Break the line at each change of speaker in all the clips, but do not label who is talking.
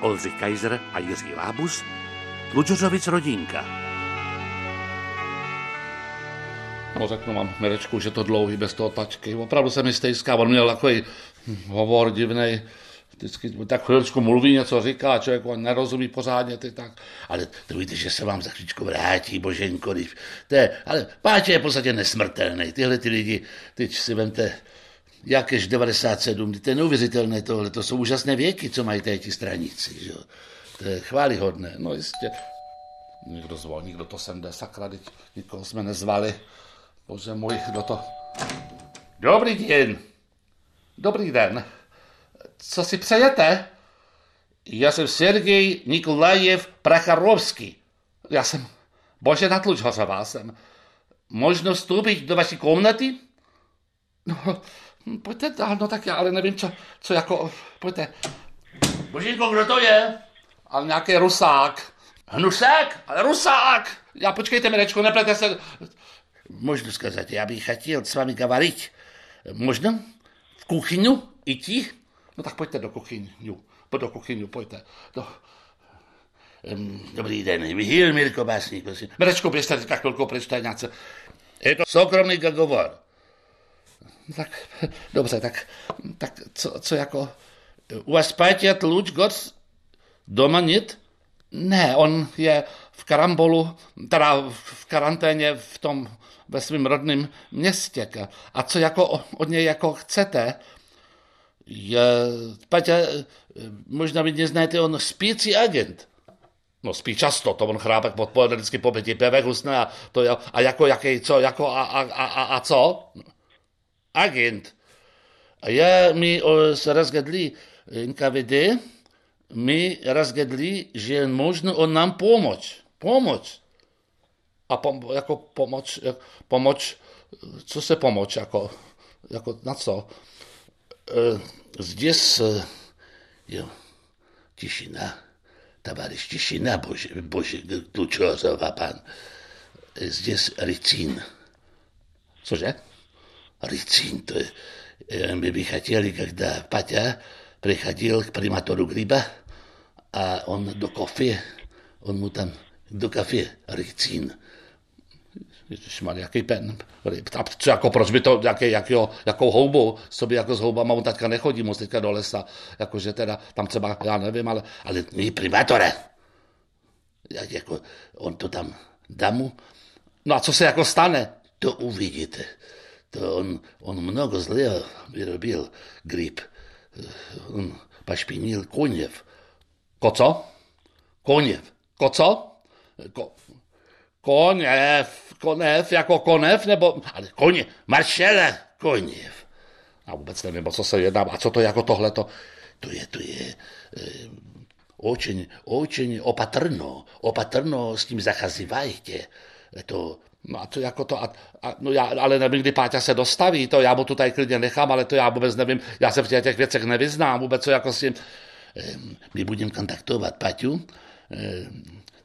Oldřich Kaiser a Jiří Lábus, Tlučořovic rodinka.
No řeknu mám Mirečku, že to dlouhý bez toho tačky. Opravdu se mi stejská, on měl takový hovor divný, vždycky tak chvíličku mluví, něco říká, člověk on nerozumí pořádně, ty tak. Ale to víte, že se vám za chvíličku vrátí, boženko, když, to je, ale Páče je v podstatě nesmrtelný. Tyhle ty lidi, teď si vemte, jakéž 97, to je neuvěřitelné tohle, to jsou úžasné věky, co mají tady ti straníci, že. To je chválihodné, no jistě. Někdo zvolí, někdo to sem jde, sakra, teď nikoho jsme nezvali. Bože můj, kdo to... Dobrý den. Dobrý den. Co si přejete? Já jsem Sergej Nikolajev Pracharovský. Já jsem Bože Natlučhořová jsem. Možno vstoupit do vaší komnaty? No, pojďte dál, no tak já ale nevím, co, co jako, pojďte. Božinko, kdo to je? Ale nějaký rusák. Hnusák? Ale rusák! Já počkejte, Mirečko, neplete se. Možno сказать, já bych chtěl s vámi говорить. Možno? V kuchyňu? Идти? No tak pojďte do kuchyňu. Do kuchyňu, pojďte. Do... Um, dobrý den, Michal Mirko Básník, prosím. Mirečko, běžte teďka chvilku pryč, to je něco. Je to soukromý hovor. Tak, dobře, tak, tak co, co jako... U vás Páťa Tluč Goc doma nit? Ne, on je v karambolu, teda v karanténě v tom ve svém rodném městě. A co jako od něj jako chcete? Je, Paťa, možná vy neznáte, on spící agent. No spí často, to on chrápek odpoledne vždycky po pěti usne a, to a jako jaký, co, jako a, a, a, a co? Agent. A já mi se rozgadli NKVD, mi rozgadli, že možno on nám pomoct. Pomoct a pom, jako pomoc, jak, pomoc, co se pomoc, jako, jako na co? E, здесь, jo, tišina, товарищ, tišina, bože, bože, Klučozová pan, здесь ricín. Cože? Ricín, to je, my by chtěli, когда Патя приходил к приматору Гриба, a on do kofy, on mu tam do kafe ricín Ježišmar, jaký pen. A co, jako, proč by to, jaký, jakýho, jakou houbu, sobě jako s houbama, on teďka nechodí moc teďka do lesa, jakože teda tam třeba, já nevím, ale, ale my primátore, jak, jako, on to tam dá mu, no a co se jako stane, to uvidíte. To on, on mnoho zlého vyrobil grip. On pašpinil koněv. Koco? Koněv. Koco? Ko, koněv konev jako konev, nebo ale koně, maršele, koněv. A vůbec nevím, o co se jedná. A co to jako tohle? To je, to je e, очень, очень opatrno, opatrno s tím zachazívajte. To, No a to jako to, a, a, no já, ale nevím, kdy Páťa se dostaví, to já mu to tady klidně nechám, ale to já vůbec nevím, já se v těch věcech nevyznám, vůbec co jako s tím. My budeme kontaktovat Paťu,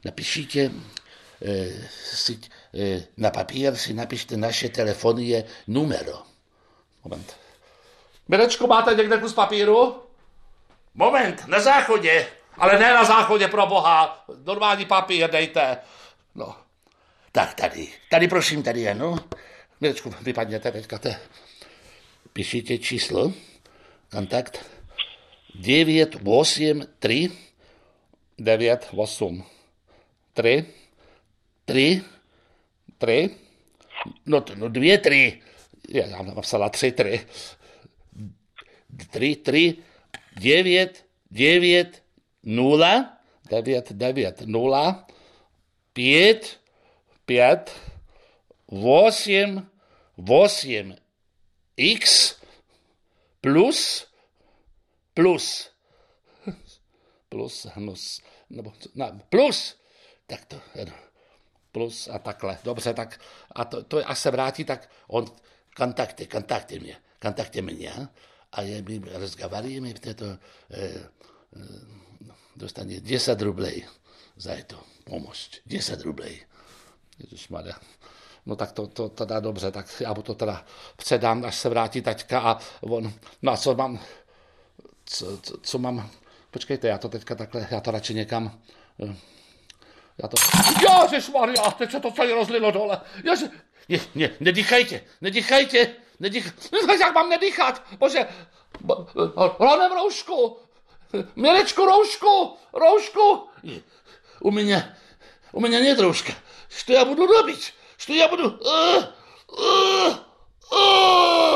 napíšite si E, na papír si napište naše telefony je numero. Moment. Mirečko, máte někde kus papíru? Moment, na záchodě. Ale ne na záchodě, pro boha. Normální papír dejte. No. Tak tady, tady prosím, tady je, no. Mirečku, vypadněte teďka. Te. Píšite číslo, kontakt 983 98 3 3 tři, no, no dvě, tři, já jsem napsala tři, tři, tři, tři, devět, devět, nula, devět, devět, nula, pět, pět, osm, osm, x, plus, plus, plus, plus, nebo, no, plus, tak to, plus a takhle. Dobře, tak a to, to až se vrátí, tak on kontakty, kontakty mě, kontakty mě a je, my rozgovaríme, to eh, eh, dostane 10 rublej za to pomoc. 10 rublej. Ježišmarja. No tak to, to teda dobře, tak já mu to teda předám, až se vrátí taťka a on, no a co mám, co, co, co mám Počkejte, já to teďka takhle, já to radši někam... eh, Já to... Ježišmarja, teď se to celé rozlilo dole. Ježi... Ne, ne, nedýchajte, nedýchajte, nedýchajte. Jak mám nedýchat? Bože, bo- hlavně roušku. Milečku, roušku, roušku. U mě, u mě není rouška. Что я буду робить? Что я буду... А, а, а!